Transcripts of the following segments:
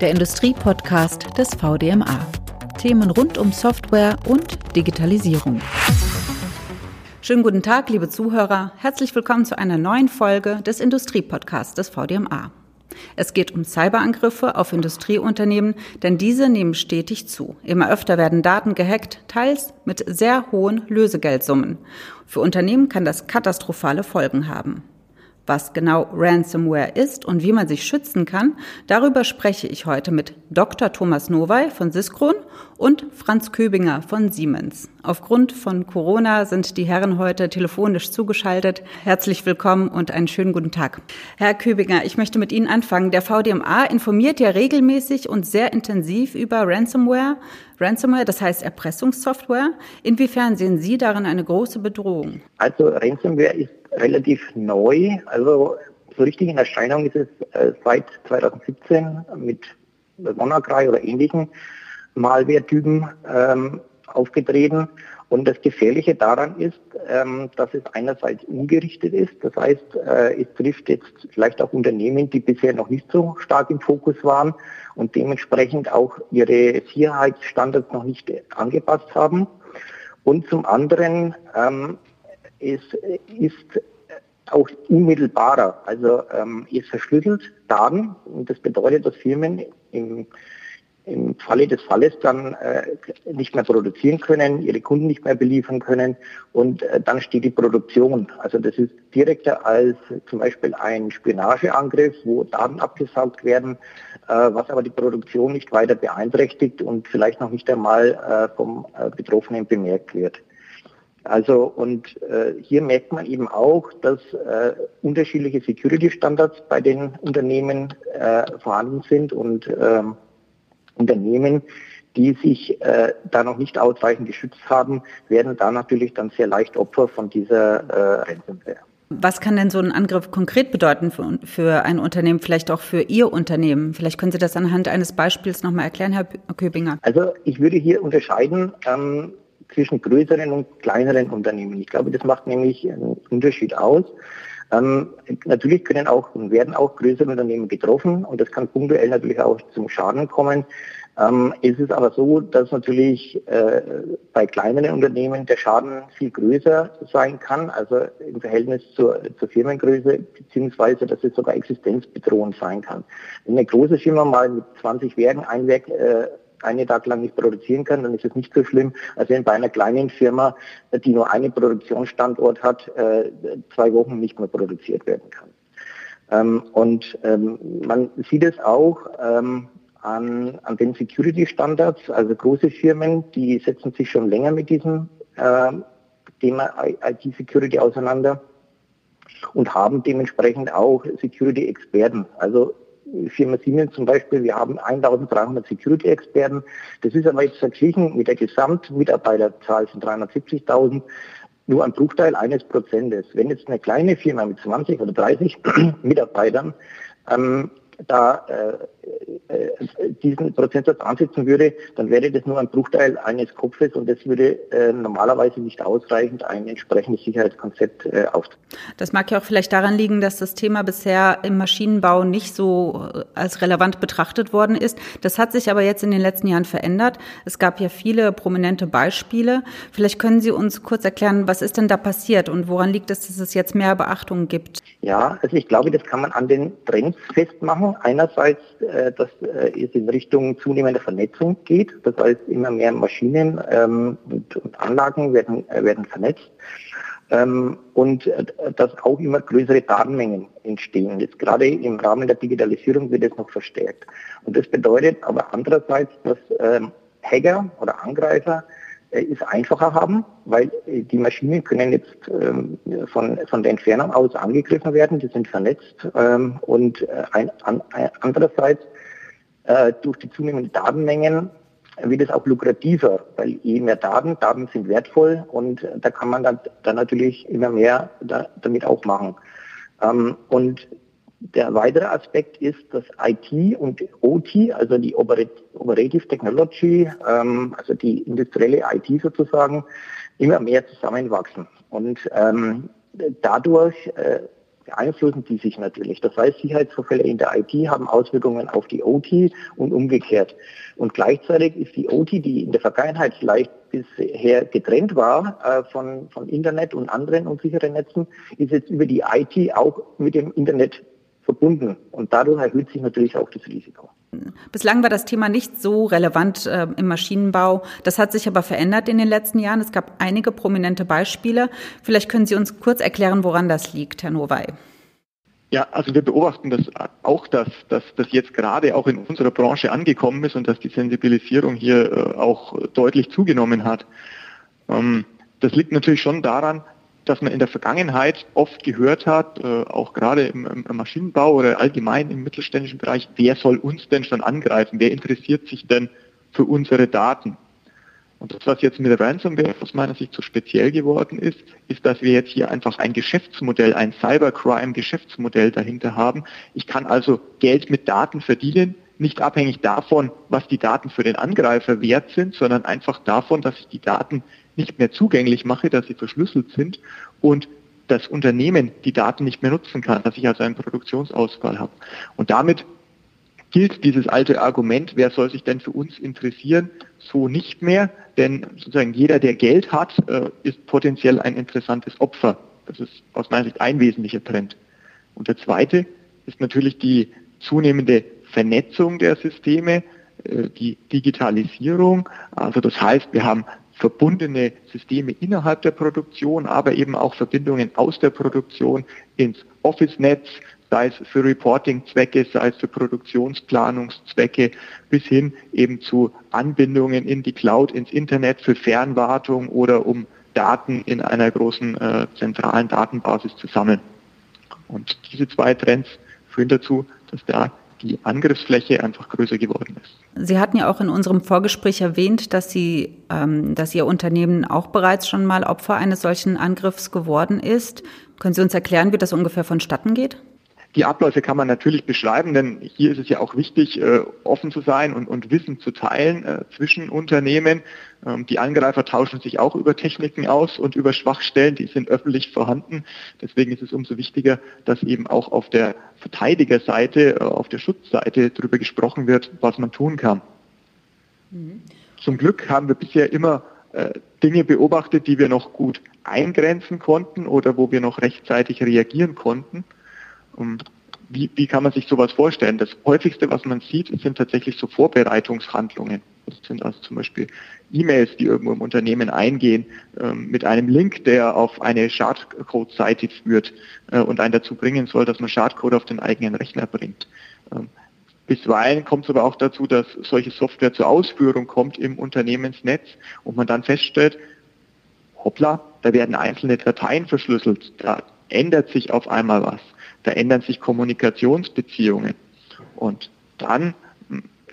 der Industriepodcast des VDMA. Themen rund um Software und Digitalisierung. Schönen guten Tag, liebe Zuhörer. Herzlich willkommen zu einer neuen Folge des Industriepodcasts des VDMA. Es geht um Cyberangriffe auf Industrieunternehmen, denn diese nehmen stetig zu. Immer öfter werden Daten gehackt, teils mit sehr hohen Lösegeldsummen. Für Unternehmen kann das katastrophale Folgen haben. Was genau Ransomware ist und wie man sich schützen kann, darüber spreche ich heute mit Dr. Thomas Nowey von Syskron und Franz Köbinger von Siemens. Aufgrund von Corona sind die Herren heute telefonisch zugeschaltet. Herzlich willkommen und einen schönen guten Tag. Herr Köbinger, ich möchte mit Ihnen anfangen. Der VDMA informiert ja regelmäßig und sehr intensiv über Ransomware. Ransomware, das heißt Erpressungssoftware. Inwiefern sehen Sie darin eine große Bedrohung? Also Ransomware ist relativ neu. Also so richtig in Erscheinung ist es äh, seit 2017 mit WannaCry oder ähnlichen Malware-Typen ähm, aufgetreten. Und das Gefährliche daran ist, ähm, dass es einerseits ungerichtet ist. Das heißt, äh, es trifft jetzt vielleicht auch Unternehmen, die bisher noch nicht so stark im Fokus waren und dementsprechend auch ihre Sicherheitsstandards noch nicht angepasst haben. Und zum anderen ähm, es ist auch unmittelbarer. Also ähm, es verschlüsselt Daten und das bedeutet, dass Firmen im, im Falle des Falles dann äh, nicht mehr produzieren können, ihre Kunden nicht mehr beliefern können und äh, dann steht die Produktion. Also das ist direkter als zum Beispiel ein Spionageangriff, wo Daten abgesaugt werden, äh, was aber die Produktion nicht weiter beeinträchtigt und vielleicht noch nicht einmal äh, vom äh, Betroffenen bemerkt wird. Also und äh, hier merkt man eben auch, dass äh, unterschiedliche Security-Standards bei den Unternehmen äh, vorhanden sind und äh, Unternehmen, die sich äh, da noch nicht ausreichend geschützt haben, werden da natürlich dann sehr leicht Opfer von dieser äh, Ransomware. Was kann denn so ein Angriff konkret bedeuten für, für, ein Unternehmen, vielleicht auch für Ihr Unternehmen? Vielleicht können Sie das anhand eines Beispiels nochmal erklären, Herr Köbinger. Also ich würde hier unterscheiden. Ähm, zwischen größeren und kleineren Unternehmen. Ich glaube, das macht nämlich einen Unterschied aus. Ähm, natürlich können auch und werden auch größere Unternehmen getroffen und das kann punktuell natürlich auch zum Schaden kommen. Ähm, es ist aber so, dass natürlich äh, bei kleineren Unternehmen der Schaden viel größer sein kann, also im Verhältnis zur, zur Firmengröße, beziehungsweise dass es sogar existenzbedrohend sein kann. Wenn eine große Firma mal mit 20 Werken ein Werk äh, einen Tag lang nicht produzieren kann, dann ist es nicht so schlimm, als wenn bei einer kleinen Firma, die nur einen Produktionsstandort hat, äh, zwei Wochen nicht mehr produziert werden kann. Ähm, und ähm, man sieht es auch ähm, an, an den Security-Standards, also große Firmen, die setzen sich schon länger mit diesem Thema IT-Security auseinander und haben dementsprechend auch Security-Experten. Also Firma Siemens zum Beispiel, wir haben 1300 Security-Experten. Das ist aber jetzt verglichen mit der Gesamtmitarbeiterzahl von 370.000 nur ein Bruchteil eines Prozentes. Wenn jetzt eine kleine Firma mit 20 oder 30 Mitarbeitern ähm, da äh, äh, diesen Prozentsatz ansetzen würde, dann wäre das nur ein Bruchteil eines Kopfes und das würde äh, normalerweise nicht ausreichend ein entsprechendes Sicherheitskonzept äh, aufzunehmen. Das mag ja auch vielleicht daran liegen, dass das Thema bisher im Maschinenbau nicht so äh, als relevant betrachtet worden ist. Das hat sich aber jetzt in den letzten Jahren verändert. Es gab ja viele prominente Beispiele. Vielleicht können Sie uns kurz erklären, was ist denn da passiert und woran liegt es, dass es jetzt mehr Beachtung gibt? Ja, also ich glaube, das kann man an den Trends festmachen machen. Einerseits, äh, dass äh, es in Richtung zunehmender Vernetzung geht. Das heißt, immer mehr Maschinen ähm, und, Anlagen werden, äh, werden vernetzt. Ähm, und dass auch immer größere Datenmengen entstehen. Jetzt gerade im Rahmen der Digitalisierung wird es noch verstärkt. Und das bedeutet aber andererseits, dass ähm, Hacker oder Angreifer es einfacher haben, weil äh, die Maschinen können jetzt ähm, von, von der Entfernung aus angegriffen werden, die sind vernetzt ähm, und äh, ein, an, andererseits durch die zunehmenden Datenmengen wird es auch lukrativer, weil je mehr Daten, Daten sind wertvoll und da kann man dann, dann natürlich immer mehr da, damit auch machen. Ähm, und der weitere Aspekt ist, dass IT und OT, also die Operative Technology, ähm, also die industrielle IT sozusagen, immer mehr zusammenwachsen. Und ähm, dadurch äh, beeinflussen die sich natürlich. Das heißt, Sicherheitsvorfälle in der IT haben Auswirkungen auf die OT und umgekehrt. Und gleichzeitig ist die OT, die in der Vergangenheit vielleicht bisher getrennt war äh, von, von Internet und anderen unsicheren Netzen, ist jetzt über die IT auch mit dem Internet verbunden. Und dadurch erhöht sich natürlich auch das Risiko. Bislang war das Thema nicht so relevant äh, im Maschinenbau. Das hat sich aber verändert in den letzten Jahren. Es gab einige prominente Beispiele. Vielleicht können Sie uns kurz erklären, woran das liegt, Herr Nowey. Ja, also wir beobachten das auch, dass, dass das jetzt gerade auch in unserer Branche angekommen ist und dass die Sensibilisierung hier äh, auch deutlich zugenommen hat. Ähm, das liegt natürlich schon daran, dass man in der Vergangenheit oft gehört hat, äh, auch gerade im, im, Maschinenbau oder allgemein im mittelständischen Bereich, wer soll uns denn schon angreifen? Wer interessiert sich denn für unsere Daten? Und das, was jetzt mit der Ransomware aus meiner Sicht so speziell geworden ist, ist, dass wir jetzt hier einfach ein Geschäftsmodell, ein Cybercrime-Geschäftsmodell dahinter haben. Ich kann also Geld mit Daten verdienen, nicht abhängig davon, was die Daten für den Angreifer wert sind, sondern einfach davon, dass ich die Daten nicht mehr zugänglich mache, dass sie verschlüsselt sind und das Unternehmen die Daten nicht mehr nutzen kann, dass ich also einen Produktionsausfall habe. Und damit gilt dieses alte Argument, wer soll sich denn für uns interessieren, so nicht mehr, denn sozusagen jeder, der Geld hat, äh, ist potenziell ein interessantes Opfer. Das ist aus meiner Sicht ein wesentlicher Trend. Und der zweite ist natürlich die zunehmende Vernetzung der Systeme, äh, die Digitalisierung. Also das heißt, wir haben verbundene Systeme innerhalb der Produktion, aber eben auch Verbindungen aus der Produktion ins Office-Netz, sei es für Reporting-Zwecke, sei es für Produktionsplanungszwecke, bis hin eben zu Anbindungen in die Cloud, ins Internet für Fernwartung oder um Daten in einer großen äh, zentralen Datenbasis zu sammeln. Und diese zwei Trends führen dazu, dass da die Angriffsfläche einfach größer geworden ist. Sie hatten ja auch in unserem Vorgespräch erwähnt, dass Sie, ähm, dass Ihr Unternehmen auch bereits schon mal Opfer eines solchen Angriffs geworden ist. Können Sie uns erklären, wie das ungefähr vonstatten geht? Die Abläufe kann man natürlich beschreiben, denn hier ist es ja auch wichtig, äh, offen zu sein und, und Wissen zu teilen äh, zwischen Unternehmen. Ähm, die Angreifer tauschen sich auch über Techniken aus und über Schwachstellen, die sind öffentlich vorhanden. Deswegen ist es umso wichtiger, dass eben auch auf der Verteidigerseite, äh, auf der Schutzseite darüber gesprochen wird, was man tun kann. Mhm. Zum Glück haben wir bisher immer Dinge beobachtet, die wir noch gut eingrenzen konnten oder wo wir noch rechtzeitig reagieren konnten. Und wie, wie kann man sich sowas vorstellen? Das häufigste, was man sieht, sind tatsächlich so Vorbereitungshandlungen. Das sind also zum Beispiel E-Mails, die irgendwo im Unternehmen eingehen, ähm, mit einem Link, der auf eine Schadcode-Seite führt äh, und einen dazu bringen soll, dass man Schadcode auf den eigenen Rechner bringt. Ähm, bisweilen kommt es aber auch dazu, dass solche Software zur Ausführung kommt im Unternehmensnetz und man dann feststellt, hoppla, da werden einzelne Dateien verschlüsselt, da ändert sich auf einmal was. Da ändern sich Kommunikationsbeziehungen. Und dann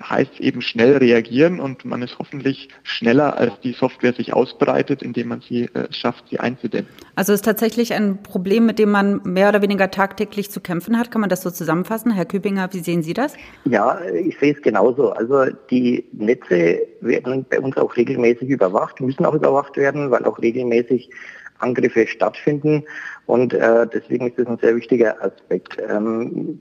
heißt es eben schnell reagieren und man ist hoffentlich schneller, als die Software sich ausbreitet, indem man sie äh, schafft, sie einzudämmen. Also es ist tatsächlich ein Problem, mit dem man mehr oder weniger tagtäglich zu kämpfen hat. Kann man das so zusammenfassen? Herr Kübinger, wie sehen Sie das? Ja, ich sehe es genauso. Also die Netze werden bei uns auch regelmäßig überwacht, müssen auch überwacht werden, weil auch regelmäßig Angriffe stattfinden. Und äh, deswegen ist das ein sehr wichtiger Aspekt. Ähm,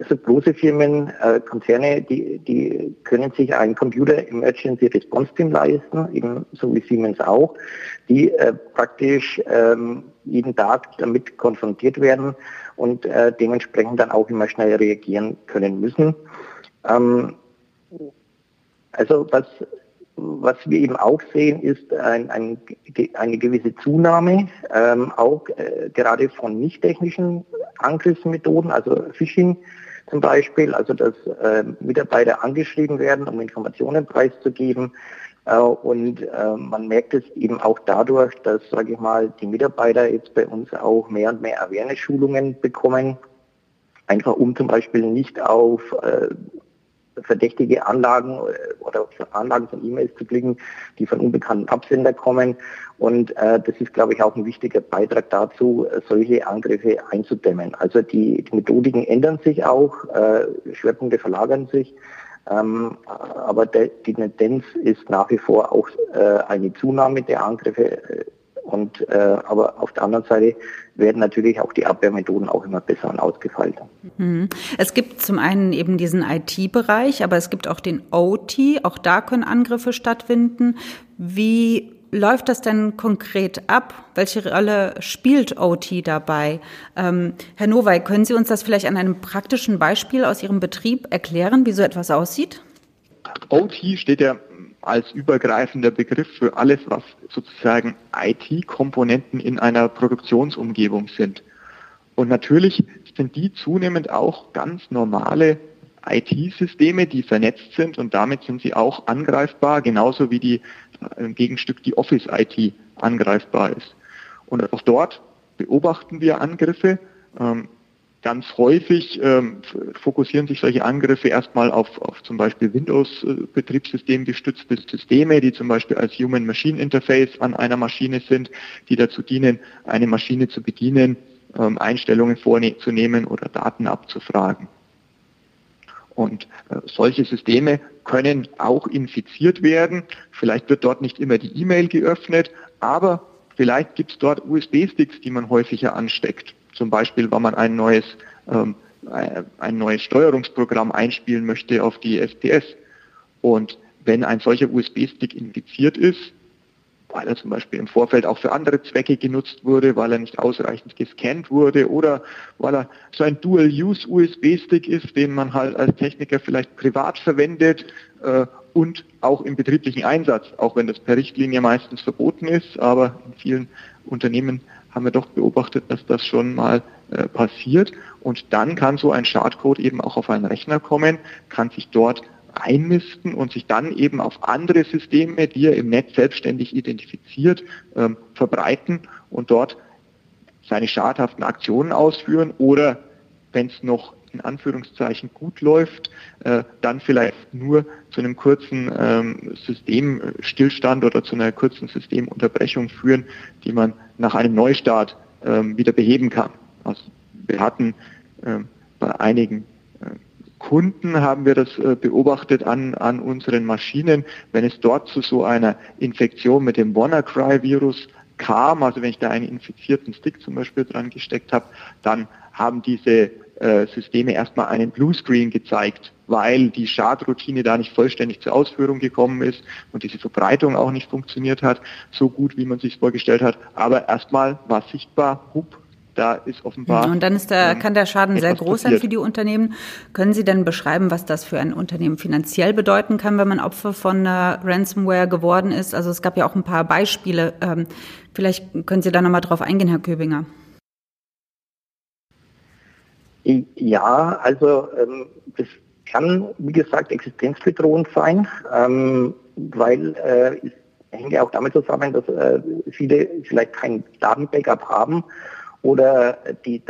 also große Firmen, äh, Konzerne, die, die können sich ein Computer Emergency Response Team leisten, eben so wie Siemens auch, die äh, praktisch ähm, jeden Tag damit konfrontiert werden und äh, dementsprechend dann auch immer schnell reagieren können müssen. Ähm, also was was wir eben auch sehen, ist ein, ein, eine gewisse Zunahme, ähm, auch äh, gerade von nicht technischen Angriffsmethoden, also Phishing zum Beispiel, also dass äh, Mitarbeiter angeschrieben werden, um Informationen preiszugeben. Äh, und äh, man merkt es eben auch dadurch, dass, sage ich mal, die Mitarbeiter jetzt bei uns auch mehr und mehr Awareness-Schulungen bekommen, einfach um zum Beispiel nicht auf äh, verdächtige Anlagen äh, oder Anlagen von E-Mails zu klicken, die von unbekannten Absender kommen. Und äh, das ist, glaube ich, auch ein wichtiger Beitrag dazu, äh, solche Angriffe einzudämmen. Also die, die Methodiken ändern sich auch, äh, Schwerpunkte verlagern sich. Ähm, aber de, die Tendenz ist nach wie vor auch äh, eine Zunahme der Angriffe äh, Und äh, aber auf der anderen Seite werden natürlich auch die Abwehrmethoden auch immer besser und ausgefeilter. Mhm. Es gibt zum einen eben diesen IT-Bereich, aber es gibt auch den OT. Auch da können Angriffe stattfinden. Wie läuft das denn konkret ab? Welche Rolle spielt OT dabei? Ähm, Herr Nowey, können Sie uns das vielleicht an einem praktischen Beispiel aus Ihrem Betrieb erklären, wie so etwas aussieht? OT steht ja als übergreifender Begriff für alles, was sozusagen IT-Komponenten in einer Produktionsumgebung sind. Und natürlich sind die zunehmend auch ganz normale IT-Systeme, die vernetzt sind und damit sind sie auch angreifbar, genauso wie die im Gegenstück die Office-IT angreifbar ist. Und auch dort beobachten wir Angriffe. Ähm, ganz häufig ähm, fokussieren sich solche Angriffe erstmal auf, auf zum Beispiel Windows-Betriebssystem gestützte Systeme, die zum Beispiel als Human-Machine-Interface an einer Maschine sind, die dazu dienen, eine Maschine zu bedienen, ähm, Einstellungen vorzunehmen oder Daten abzufragen. Und äh, solche Systeme können auch infiziert werden. Vielleicht wird dort nicht immer die E-Mail geöffnet, aber vielleicht gibt es dort USB-Sticks, die man häufiger ansteckt. Zum Beispiel, wenn man ein neues, ähm, ein neues Steuerungsprogramm einspielen möchte auf die SPS. Und wenn ein solcher USB-Stick infiziert ist, weil er zum Beispiel im Vorfeld auch für andere Zwecke genutzt wurde, weil er nicht ausreichend gescannt wurde oder weil er so ein Dual-Use-USB-Stick ist, den man halt als Techniker vielleicht privat verwendet äh, und auch im betrieblichen Einsatz, auch wenn das per Richtlinie meistens verboten ist, aber in vielen Unternehmen haben wir doch beobachtet, dass das schon mal äh, passiert. Und dann kann so ein Schadcode eben auch auf einen Rechner kommen, kann sich dort einnisten und sich dann eben auf andere Systeme, die er im Netz selbstständig identifiziert, ähm, verbreiten und dort seine schadhaften Aktionen ausführen oder wenn es noch in Anführungszeichen gut läuft, äh, dann vielleicht nur zu einem kurzen ähm, Systemstillstand oder zu einer kurzen Systemunterbrechung führen, die man nach einem Neustart ähm, wieder beheben kann. Also wir hatten äh, bei einigen äh, Kunden haben wir das äh, beobachtet an, an unseren Maschinen. Wenn es dort zu so einer Infektion mit dem WannaCry-Virus kam, also wenn ich da einen infizierten Stick zum Beispiel dran gesteckt habe, dann haben diese äh, Systeme erstmal einen Bluescreen gezeigt, weil die Schadroutine da nicht vollständig zur Ausführung gekommen ist und diese Verbreitung auch nicht funktioniert hat, so gut wie man sich vorgestellt hat. Aber erstmal war sichtbar, hup, da ist offenbar. Und dann ist der, ähm, kann der Schaden sehr groß passiert. sein für die Unternehmen. Können Sie denn beschreiben, was das für ein Unternehmen finanziell bedeuten kann, wenn man Opfer von äh, Ransomware geworden ist? Also es gab ja auch ein paar Beispiele. Ähm, vielleicht können Sie da nochmal drauf eingehen, Herr Köbinger. Ja, also ähm, das kann, wie gesagt, existenzbedrohend sein, ähm, weil äh, es hängt ja auch damit zusammen, dass äh, viele vielleicht kein Datenbackup haben oder die,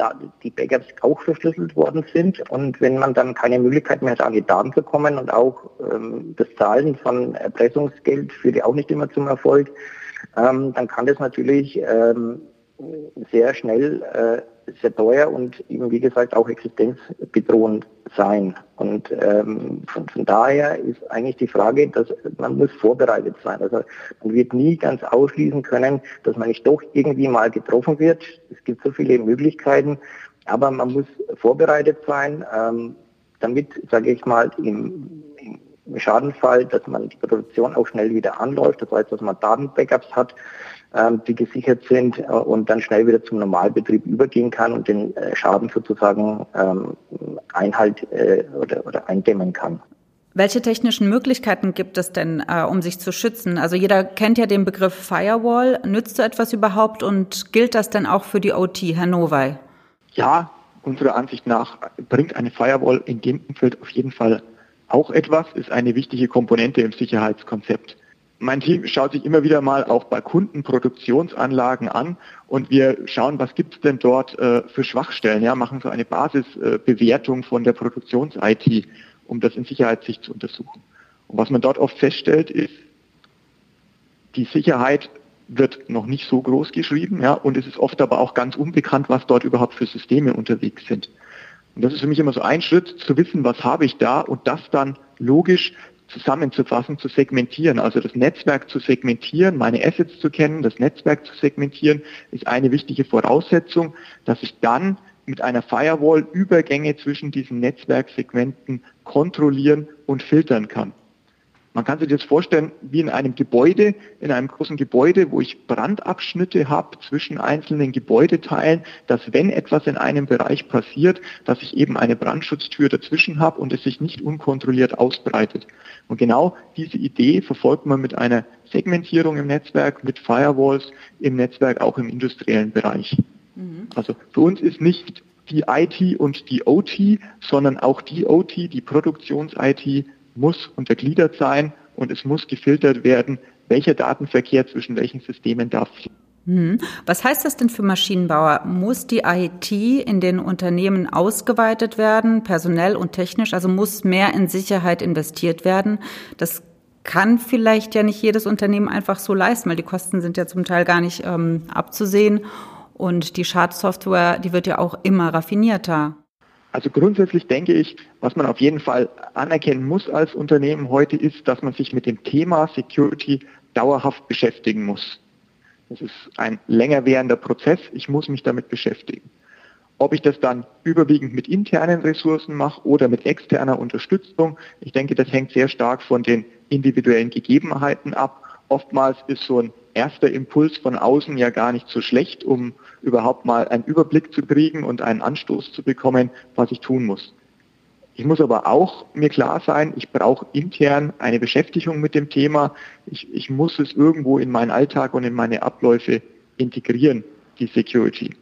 die Backups auch verschlüsselt worden sind. Und wenn man dann keine Möglichkeit mehr hat, an die Daten zu kommen und auch ähm, das Zahlen von Erpressungsgeld führt ja auch nicht immer zum Erfolg, ähm, dann kann das natürlich ähm, sehr schnell äh, sehr teuer und eben wie gesagt auch existenzbedrohend sein. Und ähm, von, von daher ist eigentlich die Frage, dass man muss vorbereitet sein. Also man wird nie ganz ausschließen können, dass man nicht doch irgendwie mal getroffen wird. Es gibt so viele Möglichkeiten, aber man muss vorbereitet sein, ähm, damit, sage ich mal, im, im Schadenfall, dass man die Produktion auch schnell wieder anläuft, das heißt, dass man Datenbackups hat, die gesichert sind äh, und dann schnell wieder zum Normalbetrieb übergehen kann und den äh, Schaden sozusagen ähm, Einhalt äh, oder, oder eindämmen kann. Welche technischen Möglichkeiten gibt es denn, um sich zu schützen? Also jeder kennt ja den Begriff Firewall. Nützt so etwas überhaupt und gilt das denn auch für die OT, Herr Nowey? Ja, unserer Ansicht nach bringt eine Firewall in dem Umfeld auf jeden Fall auch etwas, ist eine wichtige Komponente im Sicherheitskonzept mein Team schaut sich immer wieder mal auch bei Kunden Produktionsanlagen an und wir schauen, was gibt es denn dort äh, für Schwachstellen, ja, machen so eine Basisbewertung äh, von der Produktions-IT, um das in Sicherheitssicht zu untersuchen. Und was man dort oft feststellt, ist, die Sicherheit wird noch nicht so groß geschrieben, ja, und es ist oft aber auch ganz unbekannt, was dort überhaupt für Systeme unterwegs sind. Und das ist für mich immer so ein Schritt, zu wissen, was habe ich da und das dann logisch zusammenzufassen, zu segmentieren. Also das Netzwerk zu segmentieren, meine Assets zu kennen, das Netzwerk zu segmentieren, ist eine wichtige Voraussetzung, dass ich dann mit einer Firewall Übergänge zwischen diesen Netzwerksegmenten kontrollieren und filtern kann. Man kann sich das vorstellen wie in einem Gebäude, in einem großen Gebäude, wo ich Brandabschnitte habe zwischen einzelnen Gebäudeteilen, dass wenn etwas in einem Bereich passiert, dass ich eben eine Brandschutztür dazwischen habe und es sich nicht unkontrolliert ausbreitet. Und genau diese Idee verfolgt man mit einer Segmentierung im Netzwerk, mit Firewalls im Netzwerk, auch im industriellen Bereich. Mhm. Also für uns ist nicht die IT und die OT, sondern auch die OT, die Produktions-IT muss untergliedert sein und es muss gefiltert werden, welcher Datenverkehr zwischen welchen Systemen darf. Hm. Was heißt das denn für Maschinenbauer? Muss die IT in den Unternehmen ausgeweitet werden, personell und technisch? Also muss mehr in Sicherheit investiert werden? Das kann vielleicht ja nicht jedes Unternehmen einfach so leisten, weil die Kosten sind ja zum Teil gar nicht ähm, abzusehen. Und die Schadsoftware, die wird ja auch immer raffinierter. Also grundsätzlich denke ich, was man auf jeden Fall anerkennen muss als Unternehmen heute ist, dass man sich mit dem Thema Security dauerhaft beschäftigen muss. Das ist ein länger währender Prozess. Ich muss mich damit beschäftigen. Ob ich das dann überwiegend mit internen Ressourcen mache oder mit externer Unterstützung, ich denke, das hängt sehr stark von den individuellen Gegebenheiten ab. Oftmals ist so ein erster Impuls von außen ja gar nicht so schlecht, um überhaupt mal einen Überblick zu kriegen und einen Anstoß zu bekommen, was ich tun muss. Ich muss aber auch mir klar sein, ich brauche intern eine Beschäftigung mit dem Thema. Ich, ich muss es irgendwo in meinen Alltag und in meine Abläufe integrieren, die Security.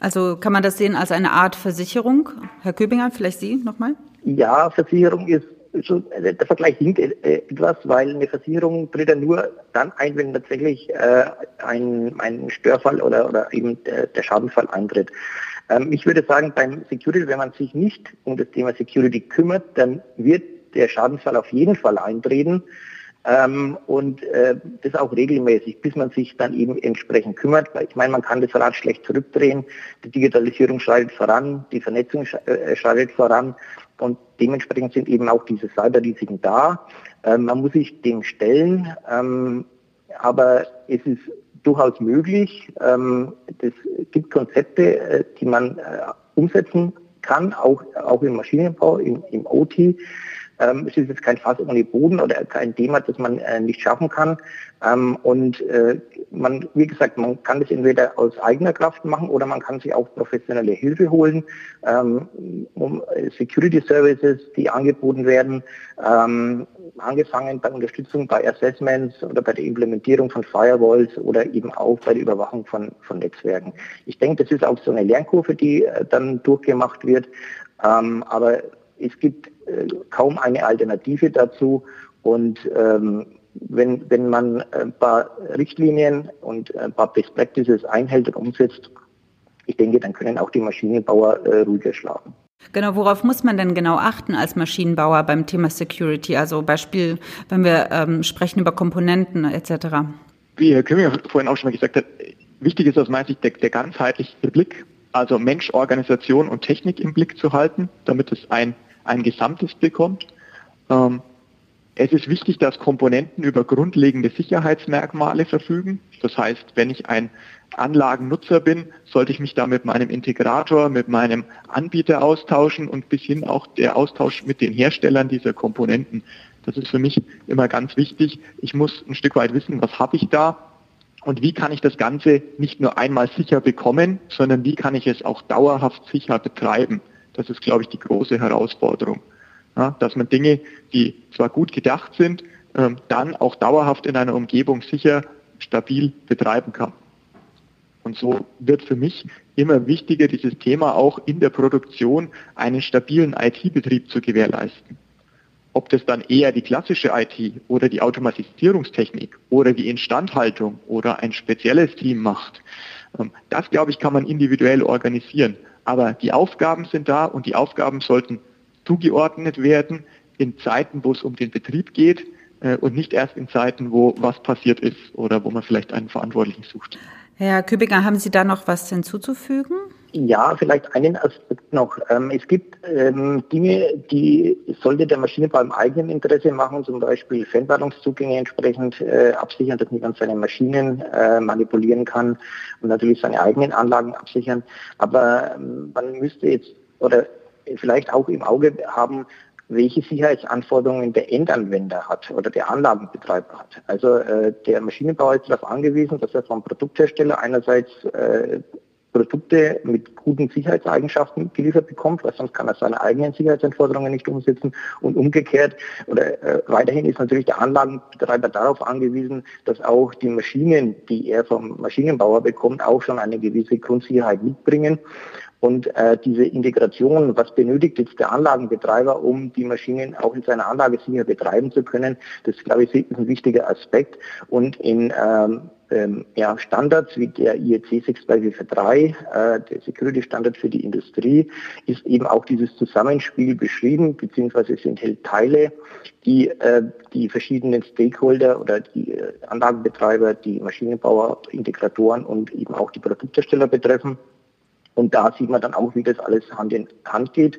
Also kann man das sehen als eine Art Versicherung? Herr Köbinger, vielleicht Sie nochmal? Ja, Versicherung ist so, äh, der Vergleich hinkt äh, etwas, weil eine Versicherung tritt ja nur dann ein, wenn tatsächlich äh, ein, ein Störfall oder, oder eben der, der Schadenfall eintritt. Ähm, ich würde sagen, beim Security, wenn man sich nicht um das Thema Security kümmert, dann wird der Schadenfall auf jeden Fall eintreten. Ähm, und äh, das auch regelmäßig, bis man sich dann eben entsprechend kümmert. Weil ich meine, man kann das Rad schlecht zurückdrehen. Die Digitalisierung schreitet voran, die Vernetzung äh, schreitet voran. Und dementsprechend sind eben auch diese Cyberrisiken da. Ähm, man muss sich dem stellen, ähm, aber es ist durchaus möglich. Ähm, es gibt Konzepte, äh, die man äh, umsetzen kann, auch, auch im Maschinenbau, im, im OT. Ähm, es ist jetzt kein Fass ohne Boden oder kein Thema, das man äh, nicht schaffen kann. Ähm, und äh, man, wie gesagt, man kann das entweder aus eigener Kraft machen oder man kann sich auch professionelle Hilfe holen, ähm, um äh, Security Services, die angeboten werden, ähm, angefangen bei Unterstützung bei Assessments oder bei der Implementierung von Firewalls oder eben auch bei der Überwachung von, von Netzwerken. Ich denke, das ist auch so eine Lernkurve, die äh, dann durchgemacht wird. Ähm, aber es gibt äh, kaum eine Alternative dazu. Und ähm, wenn, wenn man ein paar Richtlinien und ein paar Best Practices einhält und umsetzt, ich denke, dann können auch die Maschinenbauer äh, ruhiger schlafen. Genau, worauf muss man denn genau achten als Maschinenbauer beim Thema Security? Also Beispiel, wenn wir ähm, sprechen über Komponenten etc. Wie Herr Kümmel vorhin auch schon mal gesagt hat, wichtig ist aus meiner Sicht der, der ganzheitliche Blick also Mensch, Organisation und Technik im Blick zu halten, damit es ein, ein Gesamtes bekommt. Ähm, es ist wichtig, dass Komponenten über grundlegende Sicherheitsmerkmale verfügen. Das heißt, wenn ich ein Anlagennutzer bin, sollte ich mich da mit meinem Integrator, mit meinem Anbieter austauschen und bis hin auch der Austausch mit den Herstellern dieser Komponenten. Das ist für mich immer ganz wichtig. Ich muss ein Stück weit wissen, was habe ich da, und wie kann ich das Ganze nicht nur einmal sicher bekommen, sondern wie kann ich es auch dauerhaft sicher betreiben? Das ist, glaube ich, die große Herausforderung. Ja, dass man Dinge, die zwar gut gedacht sind, ähm, dann auch dauerhaft in einer Umgebung sicher, stabil betreiben kann. Und so wird für mich immer wichtiger, dieses Thema auch in der Produktion einen stabilen IT-Betrieb zu gewährleisten. Ob das dann eher die klassische IT oder die Automatisierungstechnik oder die Instandhaltung oder ein spezielles Team macht, ähm, das glaube ich kann man individuell organisieren. Aber die Aufgaben sind da und die Aufgaben sollten zugeordnet werden in Zeiten, wo es um den Betrieb geht äh, und nicht erst in Zeiten, wo was passiert ist oder wo man vielleicht einen Verantwortlichen sucht. Herr Kübinger, haben Sie da noch was hinzuzufügen? Ja, vielleicht einen Aspekt noch. Ähm, es gibt ähm, Dinge, die sollte der Maschinenbau im eigenen Interesse machen, zum Beispiel Fernwartungszugänge entsprechend äh, absichern, dass man seine Maschinen äh, manipulieren kann und natürlich seine eigenen Anlagen absichern. Aber ähm, man müsste jetzt oder vielleicht auch im Auge haben, welche Sicherheitsanforderungen der Endanwender hat oder der Anlagenbetreiber hat. Also äh, der Maschinenbauer ist darauf angewiesen, dass er vom Produkthersteller einerseits äh, Produkte mit guten Sicherheitseigenschaften geliefert bekommt, weil sonst kann er seine eigenen Sicherheitsanforderungen nicht umsetzen. Und umgekehrt oder äh, weiterhin ist natürlich der Anlagenbetreiber darauf angewiesen, dass auch die Maschinen, die er vom Maschinenbauer bekommt, auch schon eine gewisse Grundsicherheit mitbringen. Und äh, diese Integration, was benötigt jetzt der Anlagenbetreiber, um die Maschinen auch in seiner Anlage sicher betreiben zu können, das glaube ich ist ein wichtiger Aspekt. Und in ähm, ähm, ja, Standards wie der IEC 62443, äh, der Security Standard für die Industrie, ist eben auch dieses Zusammenspiel beschrieben, beziehungsweise es enthält Teile, die äh, die verschiedenen Stakeholder oder die äh, Anlagenbetreiber, die Maschinenbauer, Integratoren und eben auch die Produkthersteller betreffen. Und da sieht man dann auch, wie das alles Hand in Hand geht.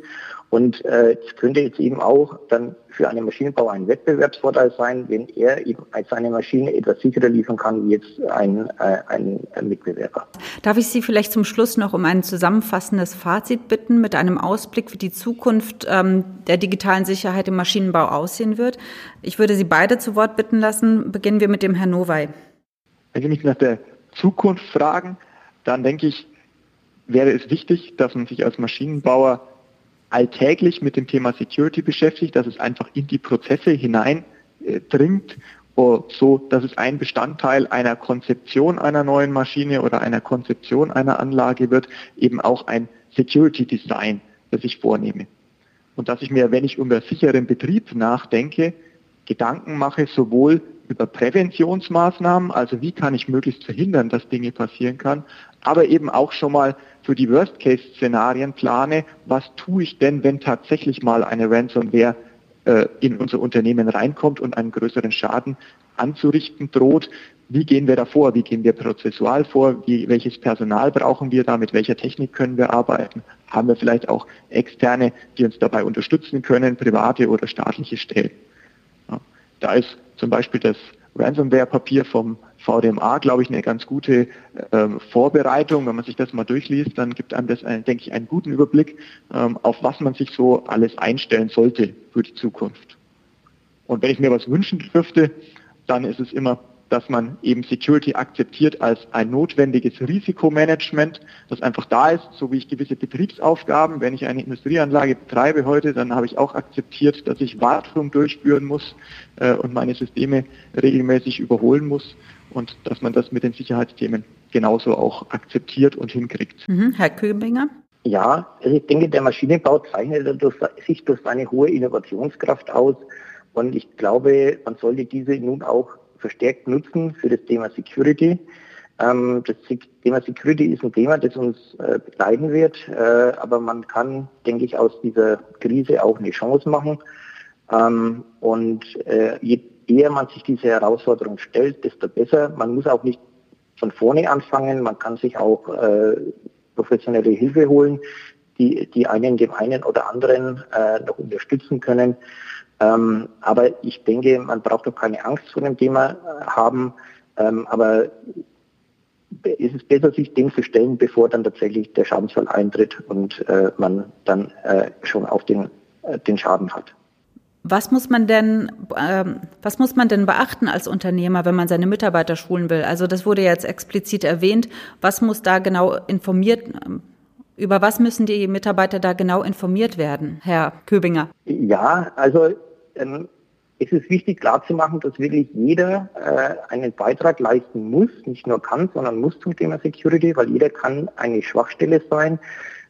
Und äh, es könnte jetzt eben auch dann für einen Maschinenbauer ein Wettbewerbsvorteil sein, wenn er eben seine Maschine etwas sicherer liefern kann wie jetzt ein, äh, ein Mitbewerber. Darf ich Sie vielleicht zum Schluss noch um ein zusammenfassendes Fazit bitten mit einem Ausblick, wie die Zukunft ähm, der digitalen Sicherheit im Maschinenbau aussehen wird? Ich würde Sie beide zu Wort bitten lassen. Beginnen wir mit dem Herrn Nowey. Wenn Sie mich nach der Zukunft fragen, dann denke ich, wäre es wichtig, dass man sich als Maschinenbauer alltäglich mit dem Thema Security beschäftigt, dass es einfach in die Prozesse hineindringt, äh, so dass es ein Bestandteil einer Konzeption einer neuen Maschine oder einer Konzeption einer Anlage wird, eben auch ein Security Design, das ich vornehme. Und dass ich mir, wenn ich über sicheren Betrieb nachdenke, Gedanken mache, sowohl über Präventionsmaßnahmen, also wie kann ich möglichst verhindern, dass Dinge passieren kann, aber eben auch schon mal für die Worst-Case-Szenarien plane, was tue ich denn, wenn tatsächlich mal eine Ransomware äh, in unser Unternehmen reinkommt und einen größeren Schaden anzurichten droht. Wie gehen wir da vor? Wie gehen wir prozessual vor? Wie, welches Personal brauchen wir da? Mit welcher Technik können wir arbeiten? Haben wir vielleicht auch externe, die uns dabei unterstützen können, private oder staatliche Stellen? Ja, da ist zum Beispiel das Ransomware-Papier vom VDMA, glaube ich, eine ganz gute ähm, Vorbereitung. Wenn man sich das mal durchliest, dann gibt einem das, äh, denke ich, einen guten Überblick, ähm, auf was man sich so alles einstellen sollte für die Zukunft. Und wenn ich mir was wünschen dürfte, dann ist es immer dass man eben Security akzeptiert als ein notwendiges Risikomanagement, das einfach da ist, so wie ich gewisse Betriebsaufgaben, wenn ich eine Industrieanlage betreibe heute, dann habe ich auch akzeptiert, dass ich Wartung durchführen muss äh, und meine Systeme regelmäßig überholen muss und dass man das mit den Sicherheitsthemen genauso auch akzeptiert und hinkriegt. Mhm. Herr Köbinger? Ja, also ich denke, der Maschinenbau zeichnet sich durch seine hohe Innovationskraft aus. Und ich glaube, man sollte diese nun auch verstärkt nutzen für das Thema Security. Ähm, das Thema Security ist ein Thema, das uns äh, begleiten wird, äh, aber man kann, denke ich, aus dieser Krise auch eine Chance machen. Ähm, und äh, je eher man sich diese Herausforderung stellt, desto besser. Man muss auch nicht von vorne anfangen, man kann sich auch professionelle Hilfe holen, die, die einen dem einen oder anderen noch unterstützen können. Ähm, aber ich denke, man braucht doch keine Angst vor dem Thema äh, haben. Ähm, aber es ist besser, sich dem zu stellen, bevor dann tatsächlich der Schadensfall eintritt und äh, man dann äh, schon auf den, äh, den Schaden hat. Was muss man denn, ähm, was muss man denn beachten als Unternehmer, wenn man seine Mitarbeiter schulen will? Also das wurde jetzt explizit erwähnt. Was muss da genau informiert, über was müssen die Mitarbeiter da genau informiert werden, Herr Köbinger? Ja, also ähm, es ist wichtig klarzumachen, dass wirklich jeder äh, einen Beitrag leisten muss, nicht nur kann, sondern muss zum Thema Security, weil jeder kann eine Schwachstelle sein.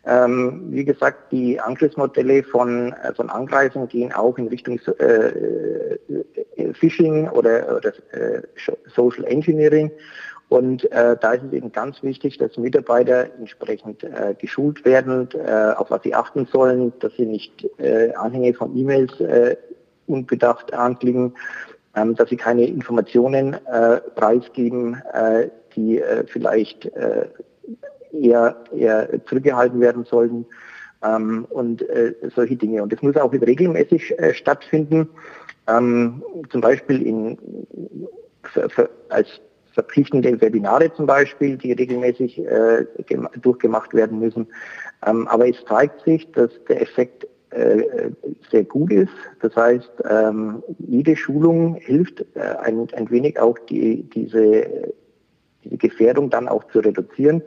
Ähm, wie gesagt, die Angriffsmodelle von, äh, von Angreifern gehen auch in Richtung äh, äh, Phishing oder, oder äh, Social Engineering. Und äh, da ist es eben ganz wichtig, dass Mitarbeiter entsprechend äh, geschult werden, äh, auf was sie achten sollen, dass sie nicht äh, Anhänge von E-Mails äh, unbedacht anklicken, ähm, dass sie keine Informationen äh, preisgeben, äh, die äh, vielleicht äh, eher, eher zurückgehalten werden sollten ähm, und äh, solche Dinge. Und das muss auch regelmäßig äh, stattfinden, ähm, zum Beispiel in, für, für, als verpflichtende Webinare zum Beispiel, die regelmäßig äh, durchgemacht werden müssen. Ähm, aber es zeigt sich, dass der Effekt sehr gut ist. Das heißt, ähm, jede Schulung hilft äh, ein, ein wenig auch die, diese, diese Gefährdung dann auch zu reduzieren.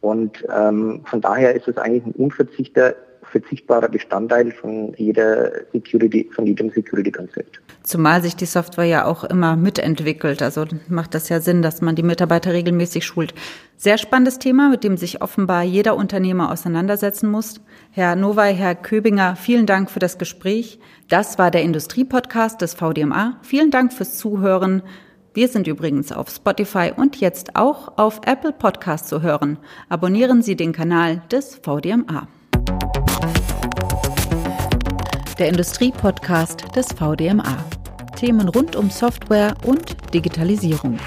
Und ähm, von daher ist es eigentlich ein unverzichter verzichtbarer Bestandteil von jeder Security, von jedem Security-Konzept. Zumal sich die Software ja auch immer mitentwickelt. Also macht das ja Sinn, dass man die Mitarbeiter regelmäßig schult. Sehr spannendes Thema, mit dem sich offenbar jeder Unternehmer auseinandersetzen muss. Herr Nowey, Herr Köbinger, vielen Dank für das Gespräch. Das war der Industriepodcast des VDMA. Vielen Dank fürs Zuhören. Wir sind übrigens auf Spotify und jetzt auch auf Apple Podcast zu hören. Abonnieren Sie den Kanal des VDMA der Industriepodcast des VDMA. Themen rund um Software und Digitalisierung.